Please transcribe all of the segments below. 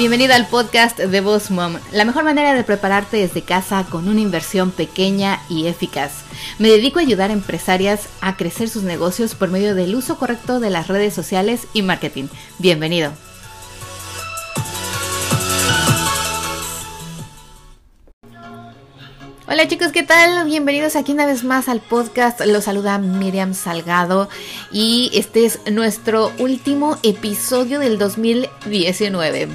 Bienvenido al podcast de Boss Mom, la mejor manera de prepararte desde casa con una inversión pequeña y eficaz. Me dedico a ayudar a empresarias a crecer sus negocios por medio del uso correcto de las redes sociales y marketing. Bienvenido. Hola chicos, ¿qué tal? Bienvenidos aquí una vez más al podcast. Los saluda Miriam Salgado y este es nuestro último episodio del 2019.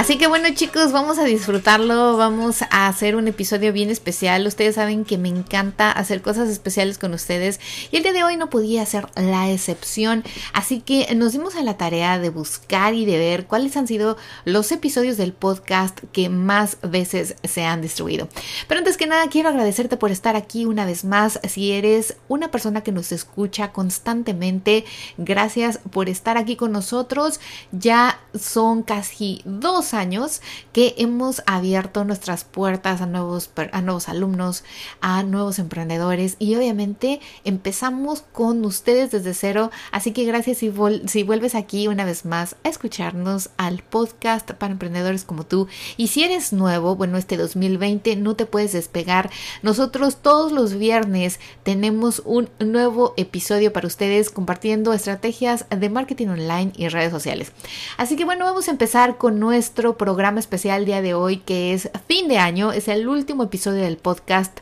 Así que bueno chicos, vamos a disfrutarlo, vamos a hacer un episodio bien especial. Ustedes saben que me encanta hacer cosas especiales con ustedes y el día de hoy no podía ser la excepción. Así que nos dimos a la tarea de buscar y de ver cuáles han sido los episodios del podcast que más veces se han distribuido. Pero antes que nada quiero agradecerte por estar aquí una vez más. Si eres una persona que nos escucha constantemente, gracias por estar aquí con nosotros. Ya son casi dos años que hemos abierto nuestras puertas a nuevos, a nuevos alumnos, a nuevos emprendedores y obviamente empezamos con ustedes desde cero. Así que gracias si, si vuelves aquí una vez más a escucharnos al podcast para emprendedores como tú. Y si eres nuevo, bueno, este 2020 no te puedes despegar. Nosotros todos los viernes tenemos un nuevo episodio para ustedes compartiendo estrategias de marketing online y redes sociales. Así que bueno, vamos a empezar con nuestro programa especial día de hoy, que es fin de año, es el último episodio del podcast.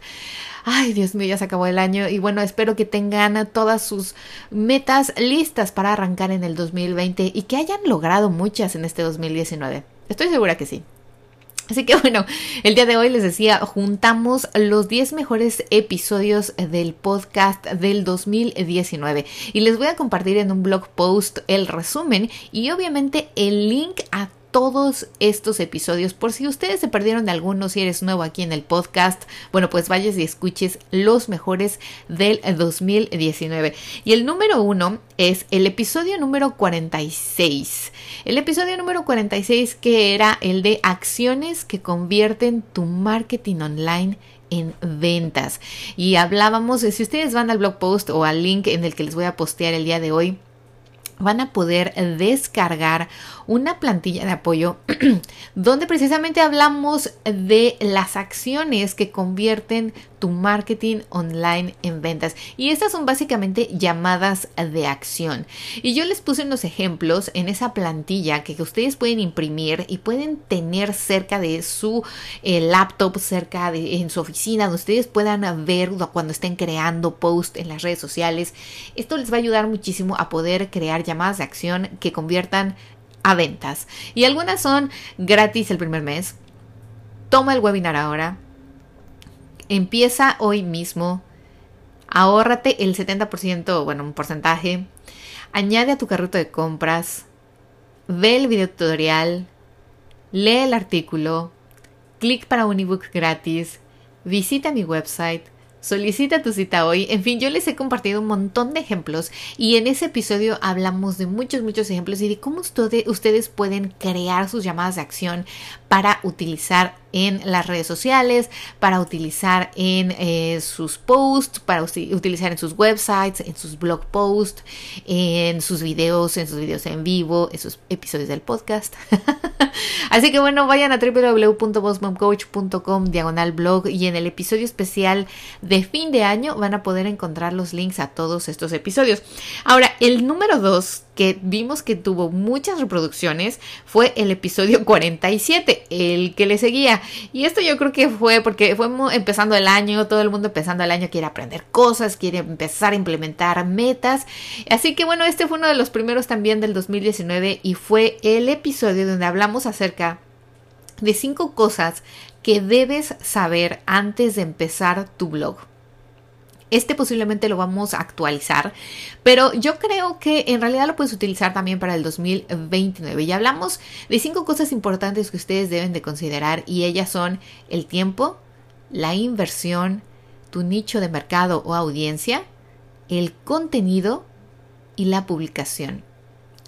Ay, Dios mío, ya se acabó el año y bueno, espero que tengan todas sus metas listas para arrancar en el 2020 y que hayan logrado muchas en este 2019. Estoy segura que sí. Así que bueno, el día de hoy les decía, juntamos los 10 mejores episodios del podcast del 2019 y les voy a compartir en un blog post el resumen y obviamente el link a todos estos episodios. Por si ustedes se perdieron de algunos, si eres nuevo aquí en el podcast, bueno, pues vayas y escuches los mejores del 2019. Y el número uno es el episodio número 46. El episodio número 46 que era el de acciones que convierten tu marketing online en ventas. Y hablábamos, si ustedes van al blog post o al link en el que les voy a postear el día de hoy, van a poder descargar una plantilla de apoyo donde precisamente hablamos de las acciones que convierten tu marketing online en ventas. Y estas son básicamente llamadas de acción. Y yo les puse unos ejemplos en esa plantilla que ustedes pueden imprimir y pueden tener cerca de su eh, laptop, cerca de en su oficina, donde ustedes puedan ver cuando estén creando post en las redes sociales. Esto les va a ayudar muchísimo a poder crear llamadas de acción que conviertan a ventas. Y algunas son gratis el primer mes. Toma el webinar ahora. Empieza hoy mismo. Ahórrate el 70%, bueno, un porcentaje. Añade a tu carrito de compras. Ve el video tutorial. Lee el artículo. Clic para un ebook gratis. Visita mi website Solicita tu cita hoy. En fin, yo les he compartido un montón de ejemplos y en ese episodio hablamos de muchos, muchos ejemplos y de cómo ustedes pueden crear sus llamadas de acción para utilizar en las redes sociales, para utilizar en eh, sus posts, para utilizar en sus websites, en sus blog posts, en sus videos, en sus videos en vivo, en sus episodios del podcast. Así que bueno, vayan a www.bossmomcoach.com diagonal blog y en el episodio especial de fin de año van a poder encontrar los links a todos estos episodios. Ahora, el número dos que vimos que tuvo muchas reproducciones fue el episodio 47, el que le seguía. Y esto yo creo que fue porque fue empezando el año, todo el mundo empezando el año quiere aprender cosas, quiere empezar a implementar metas. Así que bueno, este fue uno de los primeros también del 2019 y fue el episodio donde hablamos acerca de cinco cosas que debes saber antes de empezar tu blog. Este posiblemente lo vamos a actualizar, pero yo creo que en realidad lo puedes utilizar también para el 2029. Y hablamos de cinco cosas importantes que ustedes deben de considerar y ellas son el tiempo, la inversión, tu nicho de mercado o audiencia, el contenido y la publicación.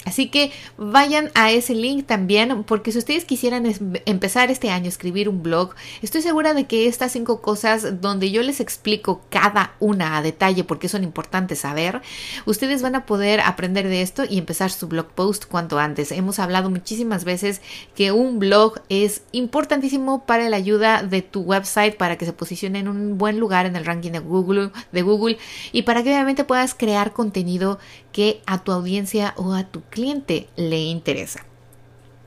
Así que vayan a ese link también, porque si ustedes quisieran empezar este año a escribir un blog, estoy segura de que estas cinco cosas donde yo les explico cada una a detalle porque son importantes saber, ustedes van a poder aprender de esto y empezar su blog post cuanto antes. Hemos hablado muchísimas veces que un blog es importantísimo para la ayuda de tu website, para que se posicione en un buen lugar en el ranking de Google, de Google y para que obviamente puedas crear contenido que a tu audiencia o a tu cliente le interesa.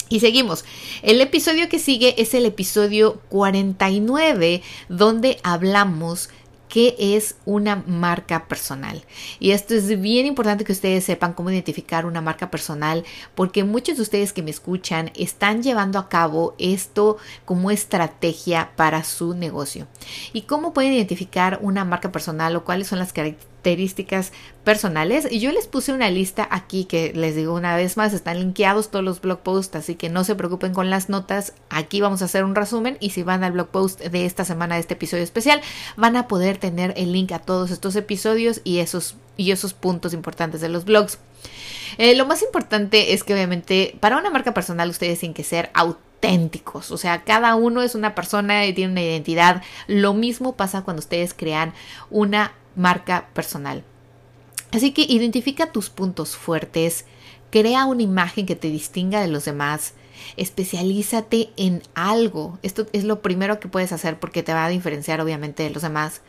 Y seguimos. El episodio que sigue es el episodio 49, donde hablamos qué es una marca personal. Y esto es bien importante que ustedes sepan cómo identificar una marca personal, porque muchos de ustedes que me escuchan están llevando a cabo esto como estrategia para su negocio. ¿Y cómo pueden identificar una marca personal o cuáles son las características? Características personales. Y yo les puse una lista aquí que les digo una vez más, están linkeados todos los blog posts, así que no se preocupen con las notas. Aquí vamos a hacer un resumen y si van al blog post de esta semana de este episodio especial, van a poder tener el link a todos estos episodios y esos, y esos puntos importantes de los blogs. Eh, lo más importante es que obviamente para una marca personal ustedes tienen que ser auténticos, o sea, cada uno es una persona y tiene una identidad. Lo mismo pasa cuando ustedes crean una marca personal. Así que identifica tus puntos fuertes, crea una imagen que te distinga de los demás, especialízate en algo. Esto es lo primero que puedes hacer porque te va a diferenciar obviamente de los demás.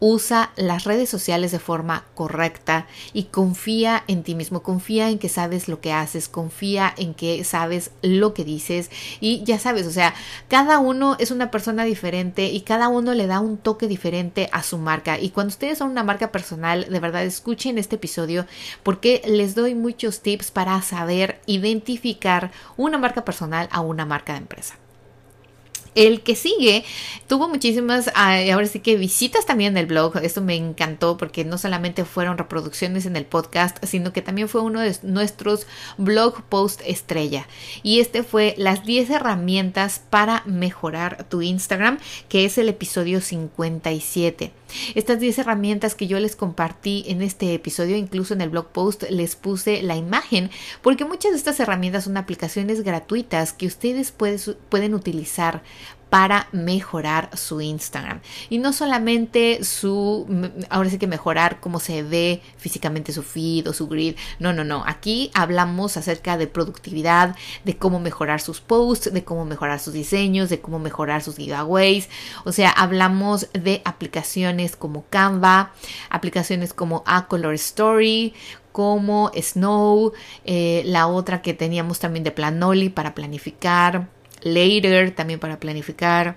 Usa las redes sociales de forma correcta y confía en ti mismo, confía en que sabes lo que haces, confía en que sabes lo que dices y ya sabes, o sea, cada uno es una persona diferente y cada uno le da un toque diferente a su marca. Y cuando ustedes son una marca personal, de verdad escuchen este episodio porque les doy muchos tips para saber identificar una marca personal a una marca de empresa. El que sigue tuvo muchísimas, ahora sí que visitas también del blog. Esto me encantó porque no solamente fueron reproducciones en el podcast, sino que también fue uno de nuestros blog post estrella. Y este fue las 10 herramientas para mejorar tu Instagram, que es el episodio 57. Estas 10 herramientas que yo les compartí en este episodio, incluso en el blog post les puse la imagen, porque muchas de estas herramientas son aplicaciones gratuitas que ustedes pueden utilizar para mejorar su Instagram. Y no solamente su, ahora sí que mejorar cómo se ve físicamente su feed o su grid. No, no, no. Aquí hablamos acerca de productividad, de cómo mejorar sus posts, de cómo mejorar sus diseños, de cómo mejorar sus giveaways. O sea, hablamos de aplicaciones como Canva, aplicaciones como A Color Story, como Snow, eh, la otra que teníamos también de Planoli para planificar Later también para planificar.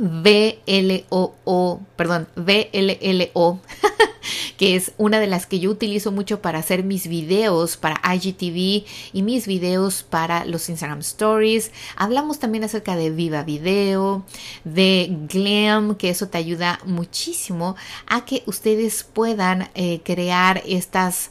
VLOO, perdón, VLLO, que es una de las que yo utilizo mucho para hacer mis videos para IGTV y mis videos para los Instagram Stories. Hablamos también acerca de Viva Video, de Glam, que eso te ayuda muchísimo a que ustedes puedan eh, crear estas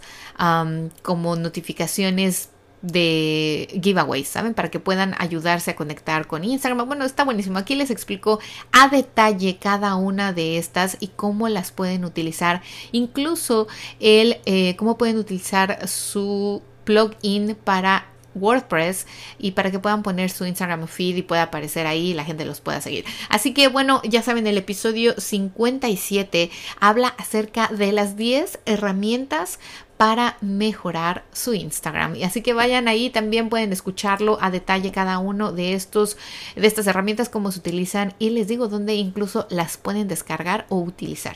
como notificaciones de giveaways, ¿saben? Para que puedan ayudarse a conectar con Instagram. Bueno, está buenísimo. Aquí les explico a detalle cada una de estas y cómo las pueden utilizar. Incluso el eh, cómo pueden utilizar su plugin para WordPress y para que puedan poner su Instagram feed y pueda aparecer ahí y la gente los pueda seguir. Así que bueno, ya saben, el episodio 57 habla acerca de las 10 herramientas para mejorar su Instagram. Y así que vayan ahí, también pueden escucharlo a detalle cada uno de estos de estas herramientas cómo se utilizan y les digo dónde incluso las pueden descargar o utilizar.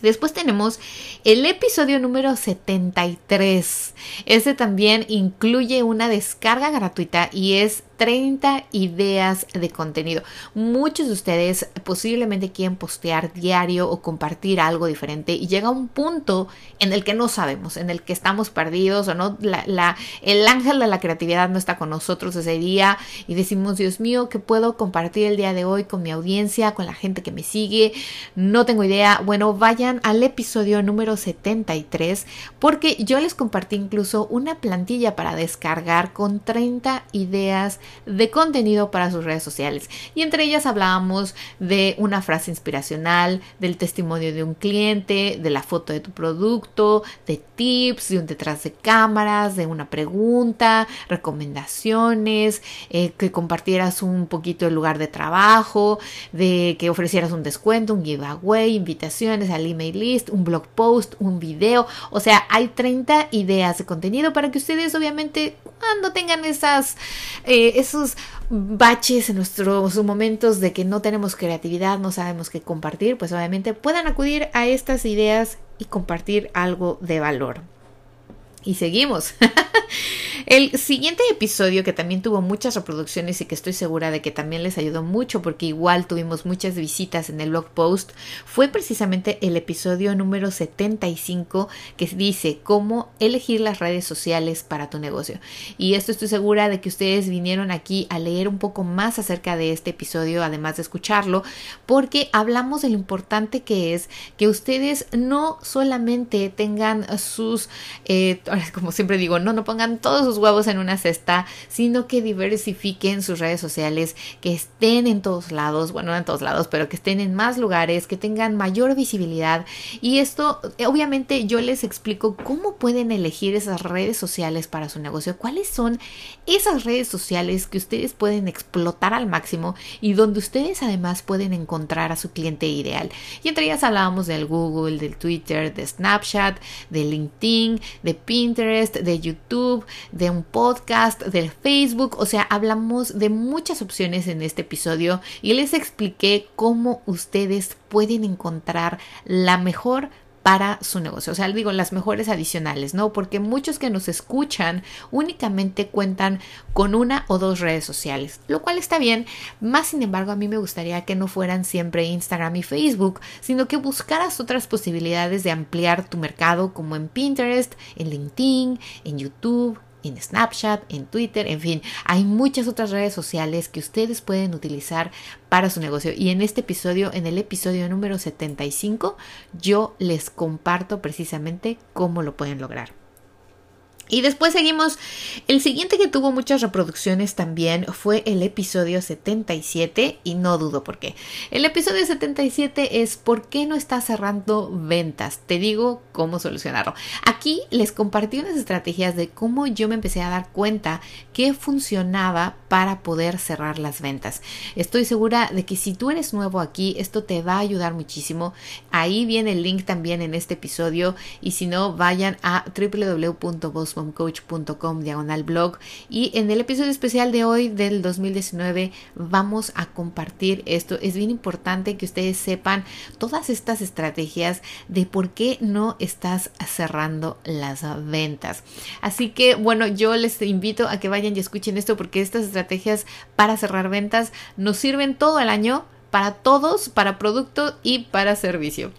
Después tenemos el episodio número 73. Este también incluye una descarga gratuita y es 30 ideas de contenido. Muchos de ustedes posiblemente quieren postear diario o compartir algo diferente y llega un punto en el que no sabemos, en el que estamos perdidos o no, la, el ángel de la creatividad no está con nosotros ese día y decimos, Dios mío, ¿qué puedo compartir el día de hoy con mi audiencia, con la gente que me sigue? No tengo idea. Bueno, vayan al episodio número 73 porque yo les compartí incluso una plantilla para descargar con 30 ideas de contenido para sus redes sociales. Y entre ellas hablábamos de una frase inspiracional, del testimonio de un cliente, de la foto de tu producto, de tips, de un detrás de cámaras, de una pregunta, recomendaciones, eh, que compartieras un poquito el lugar de trabajo, de que ofrecieras un descuento, un giveaway, invitaciones al email list, un blog post, un video. O sea, hay 30 ideas de contenido para que ustedes obviamente cuando tengan esas, eh, esos baches en nuestros momentos de que no tenemos creatividad, no sabemos qué compartir, pues obviamente puedan acudir a estas ideas y compartir algo de valor. Y seguimos. El siguiente episodio que también tuvo muchas reproducciones y que estoy segura de que también les ayudó mucho porque igual tuvimos muchas visitas en el blog post fue precisamente el episodio número 75 que dice cómo elegir las redes sociales para tu negocio. Y esto estoy segura de que ustedes vinieron aquí a leer un poco más acerca de este episodio además de escucharlo porque hablamos de lo importante que es que ustedes no solamente tengan sus, eh, como siempre digo, no, no pongan todos sus huevos en una cesta, sino que diversifiquen sus redes sociales, que estén en todos lados, bueno, no en todos lados, pero que estén en más lugares, que tengan mayor visibilidad. Y esto, obviamente, yo les explico cómo pueden elegir esas redes sociales para su negocio, cuáles son esas redes sociales que ustedes pueden explotar al máximo y donde ustedes además pueden encontrar a su cliente ideal. Y entre ellas hablábamos del Google, del Twitter, de Snapchat, de LinkedIn, de Pinterest, de YouTube, de un podcast, del Facebook, o sea, hablamos de muchas opciones en este episodio y les expliqué cómo ustedes pueden encontrar la mejor para su negocio. O sea, digo, las mejores adicionales, ¿no? Porque muchos que nos escuchan únicamente cuentan con una o dos redes sociales, lo cual está bien. Más sin embargo, a mí me gustaría que no fueran siempre Instagram y Facebook, sino que buscaras otras posibilidades de ampliar tu mercado como en Pinterest, en LinkedIn, en YouTube, en Snapchat, en Twitter, en fin, hay muchas otras redes sociales que ustedes pueden utilizar para su negocio. Y en este episodio, en el episodio número 75, yo les comparto precisamente cómo lo pueden lograr. Y después seguimos. El siguiente que tuvo muchas reproducciones también fue el episodio 77 y no dudo por qué. El episodio 77 es ¿por qué no estás cerrando ventas? Te digo cómo solucionarlo. Aquí les compartí unas estrategias de cómo yo me empecé a dar cuenta que funcionaba para poder cerrar las ventas. Estoy segura de que si tú eres nuevo aquí, esto te va a ayudar muchísimo. Ahí viene el link también en este episodio y si no, vayan a www.vos coach.com diagonal blog y en el episodio especial de hoy del 2019 vamos a compartir esto. Es bien importante que ustedes sepan todas estas estrategias de por qué no estás cerrando las ventas. Así que bueno, yo les invito a que vayan y escuchen esto porque estas estrategias para cerrar ventas nos sirven todo el año para todos, para producto y para servicio.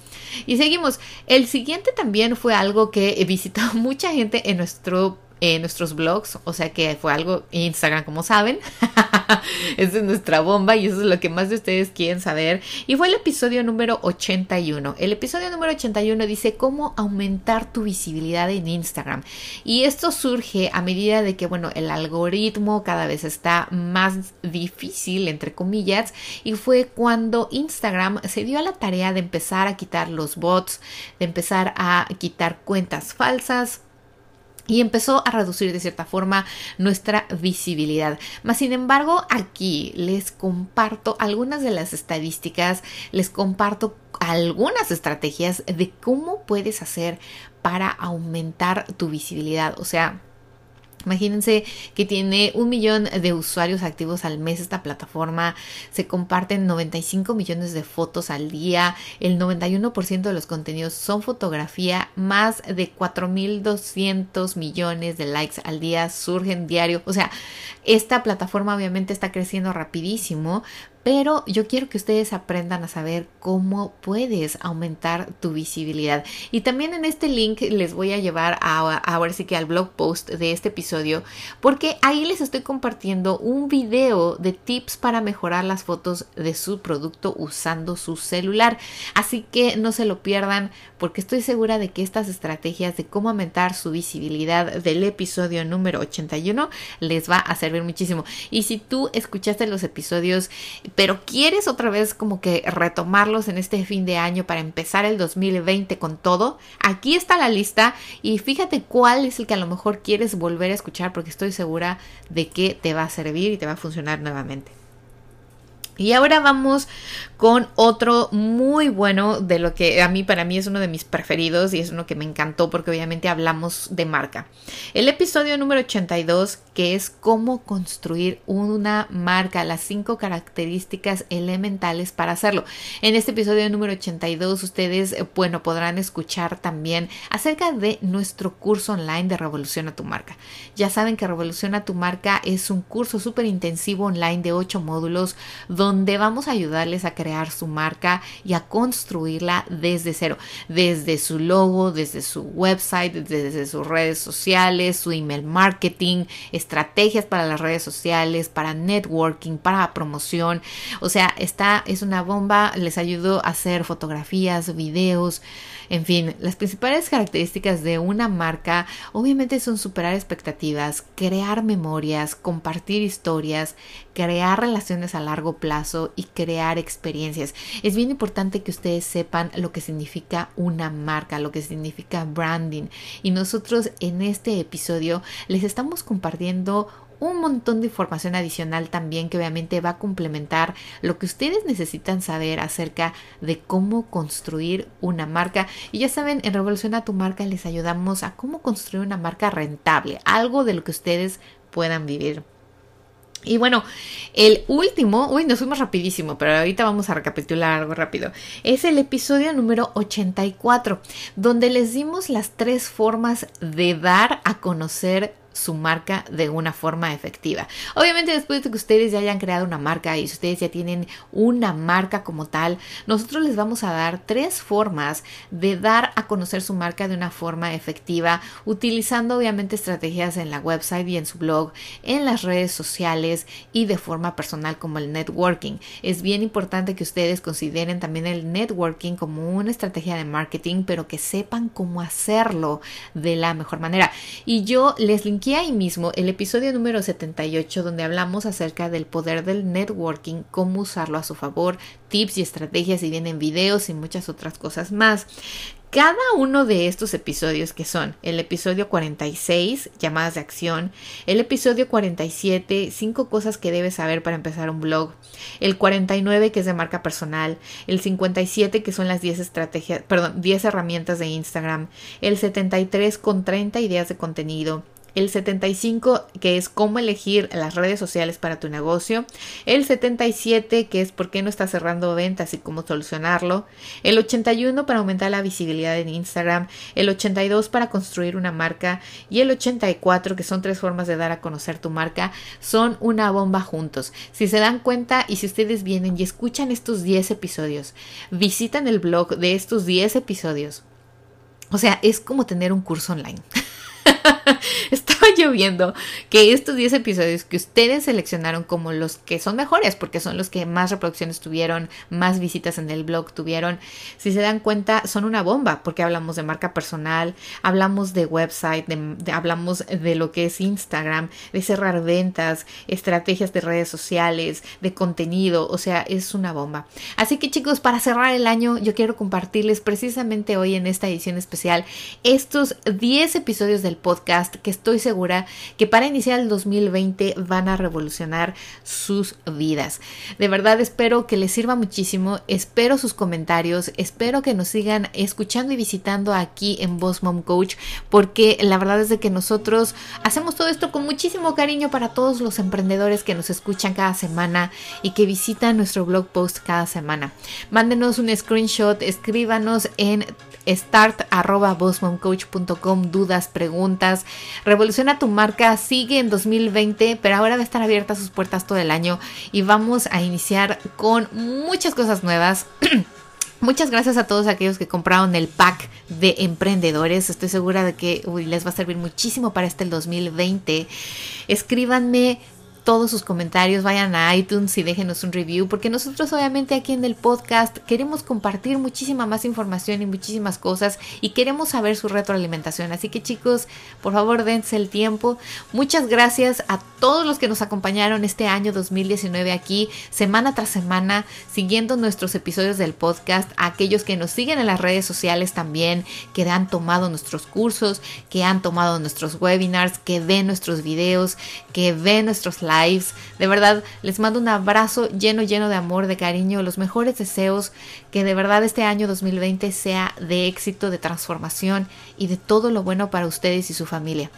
Y seguimos. El siguiente también fue algo que visitó mucha gente en nuestro en nuestros blogs, o sea que fue algo Instagram, como saben. Esa es nuestra bomba y eso es lo que más de ustedes quieren saber. Y fue el episodio número 81. El episodio número 81 dice cómo aumentar tu visibilidad en Instagram. Y esto surge a medida de que, bueno, el algoritmo cada vez está más difícil, entre comillas, y fue cuando Instagram se dio a la tarea de empezar a quitar los bots, de empezar a quitar cuentas falsas y empezó a reducir de cierta forma nuestra visibilidad. Mas sin embargo, aquí les comparto algunas de las estadísticas, les comparto algunas estrategias de cómo puedes hacer para aumentar tu visibilidad. O sea, Imagínense que tiene un millón de usuarios activos al mes. Esta plataforma, se comparten 95 millones de fotos al día, el 91% de los contenidos son fotografía, más de 4.200 millones de likes al día surgen diario. O sea, esta plataforma obviamente está creciendo rapidísimo, pero yo quiero que ustedes aprendan a saber cómo puedes aumentar tu visibilidad. Y también en este link les voy a llevar a, ahora sí que al blog post de este episodio, porque ahí les estoy compartiendo un video de tips para mejorar las fotos de su producto usando su celular. Así que no se lo pierdan porque estoy segura de que estas estrategias de cómo aumentar su visibilidad del episodio número 81 les va a servir muchísimo. Y si tú escuchaste los episodios, pero quieres otra vez como que retomarlos en este fin de año para empezar el 2020 con todo, aquí está la lista y fíjate cuál es el que a lo mejor quieres volver a escuchar porque estoy segura de que te va a servir y te va a funcionar nuevamente. Y ahora vamos con otro muy bueno de lo que a mí para mí es uno de mis preferidos y es uno que me encantó porque obviamente hablamos de marca. El episodio número 82 que es cómo construir una marca, las cinco características elementales para hacerlo. En este episodio número 82 ustedes eh, bueno podrán escuchar también acerca de nuestro curso online de Revolución a tu marca. Ya saben que Revolución a tu marca es un curso súper intensivo online de 8 módulos donde vamos a ayudarles a crear su marca y a construirla desde cero, desde su logo, desde su website, desde sus redes sociales, su email marketing, estrategias para las redes sociales, para networking, para promoción. O sea, esta es una bomba, les ayudo a hacer fotografías, videos, en fin, las principales características de una marca obviamente son superar expectativas, crear memorias, compartir historias, crear relaciones a largo plazo y crear experiencias. Es bien importante que ustedes sepan lo que significa una marca, lo que significa branding. Y nosotros en este episodio les estamos compartiendo un montón de información adicional también que obviamente va a complementar lo que ustedes necesitan saber acerca de cómo construir una marca. Y ya saben, en Revolución a tu marca les ayudamos a cómo construir una marca rentable, algo de lo que ustedes puedan vivir. Y bueno, el último, uy, nos fuimos rapidísimo, pero ahorita vamos a recapitular algo rápido. Es el episodio número 84, donde les dimos las tres formas de dar a conocer su marca de una forma efectiva. Obviamente después de que ustedes ya hayan creado una marca y ustedes ya tienen una marca como tal, nosotros les vamos a dar tres formas de dar a conocer su marca de una forma efectiva, utilizando obviamente estrategias en la website y en su blog, en las redes sociales y de forma personal como el networking. Es bien importante que ustedes consideren también el networking como una estrategia de marketing, pero que sepan cómo hacerlo de la mejor manera. Y yo les linké ahí mismo el episodio número 78 donde hablamos acerca del poder del networking, cómo usarlo a su favor, tips y estrategias y vienen videos y muchas otras cosas más. Cada uno de estos episodios que son el episodio 46, llamadas de acción, el episodio 47, cinco cosas que debes saber para empezar un blog, el 49 que es de marca personal, el 57 que son las 10 estrategias, perdón, 10 herramientas de Instagram, el 73 con 30 ideas de contenido, el 75 que es cómo elegir las redes sociales para tu negocio, el 77 que es por qué no estás cerrando ventas y cómo solucionarlo, el 81 para aumentar la visibilidad en Instagram, el 82 para construir una marca y el 84 que son tres formas de dar a conocer tu marca, son una bomba juntos. Si se dan cuenta y si ustedes vienen y escuchan estos 10 episodios, visitan el blog de estos 10 episodios. O sea, es como tener un curso online. estaba lloviendo que estos 10 episodios que ustedes seleccionaron como los que son mejores, porque son los que más reproducciones tuvieron, más visitas en el blog tuvieron, si se dan cuenta, son una bomba, porque hablamos de marca personal, hablamos de website, hablamos de lo que es Instagram, de cerrar ventas, estrategias de redes sociales, de contenido, o sea, es una bomba. Así que chicos, para cerrar el año, yo quiero compartirles precisamente hoy en esta edición especial estos 10 episodios del podcast que estoy segura que para iniciar el 2020 van a revolucionar sus vidas. De verdad espero que les sirva muchísimo, espero sus comentarios, espero que nos sigan escuchando y visitando aquí en Boss Mom Coach porque la verdad es de que nosotros hacemos todo esto con muchísimo cariño para todos los emprendedores que nos escuchan cada semana y que visitan nuestro blog post cada semana. Mándenos un screenshot, escríbanos en start.bossmomcoach.com dudas, preguntas Revoluciona tu marca sigue en 2020, pero ahora va a estar abierta sus puertas todo el año y vamos a iniciar con muchas cosas nuevas. Muchas gracias a todos aquellos que compraron el pack de emprendedores. Estoy segura de que les va a servir muchísimo para este el 2020. Escríbanme todos sus comentarios, vayan a iTunes y déjenos un review, porque nosotros obviamente aquí en el podcast queremos compartir muchísima más información y muchísimas cosas y queremos saber su retroalimentación. Así que chicos, por favor dense el tiempo. Muchas gracias a todos los que nos acompañaron este año 2019 aquí, semana tras semana, siguiendo nuestros episodios del podcast, a aquellos que nos siguen en las redes sociales también, que han tomado nuestros cursos, que han tomado nuestros webinars, que ven nuestros videos, que ven nuestros de verdad, les mando un abrazo lleno, lleno de amor, de cariño, los mejores deseos, que de verdad este año 2020 sea de éxito, de transformación y de todo lo bueno para ustedes y su familia.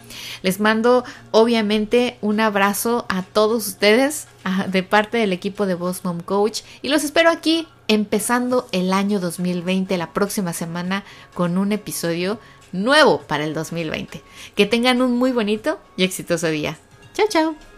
Les mando obviamente un abrazo a todos ustedes de parte del equipo de Boss Mom Coach y los espero aquí empezando el año 2020 la próxima semana con un episodio nuevo para el 2020. Que tengan un muy bonito y exitoso día. Chao, chao.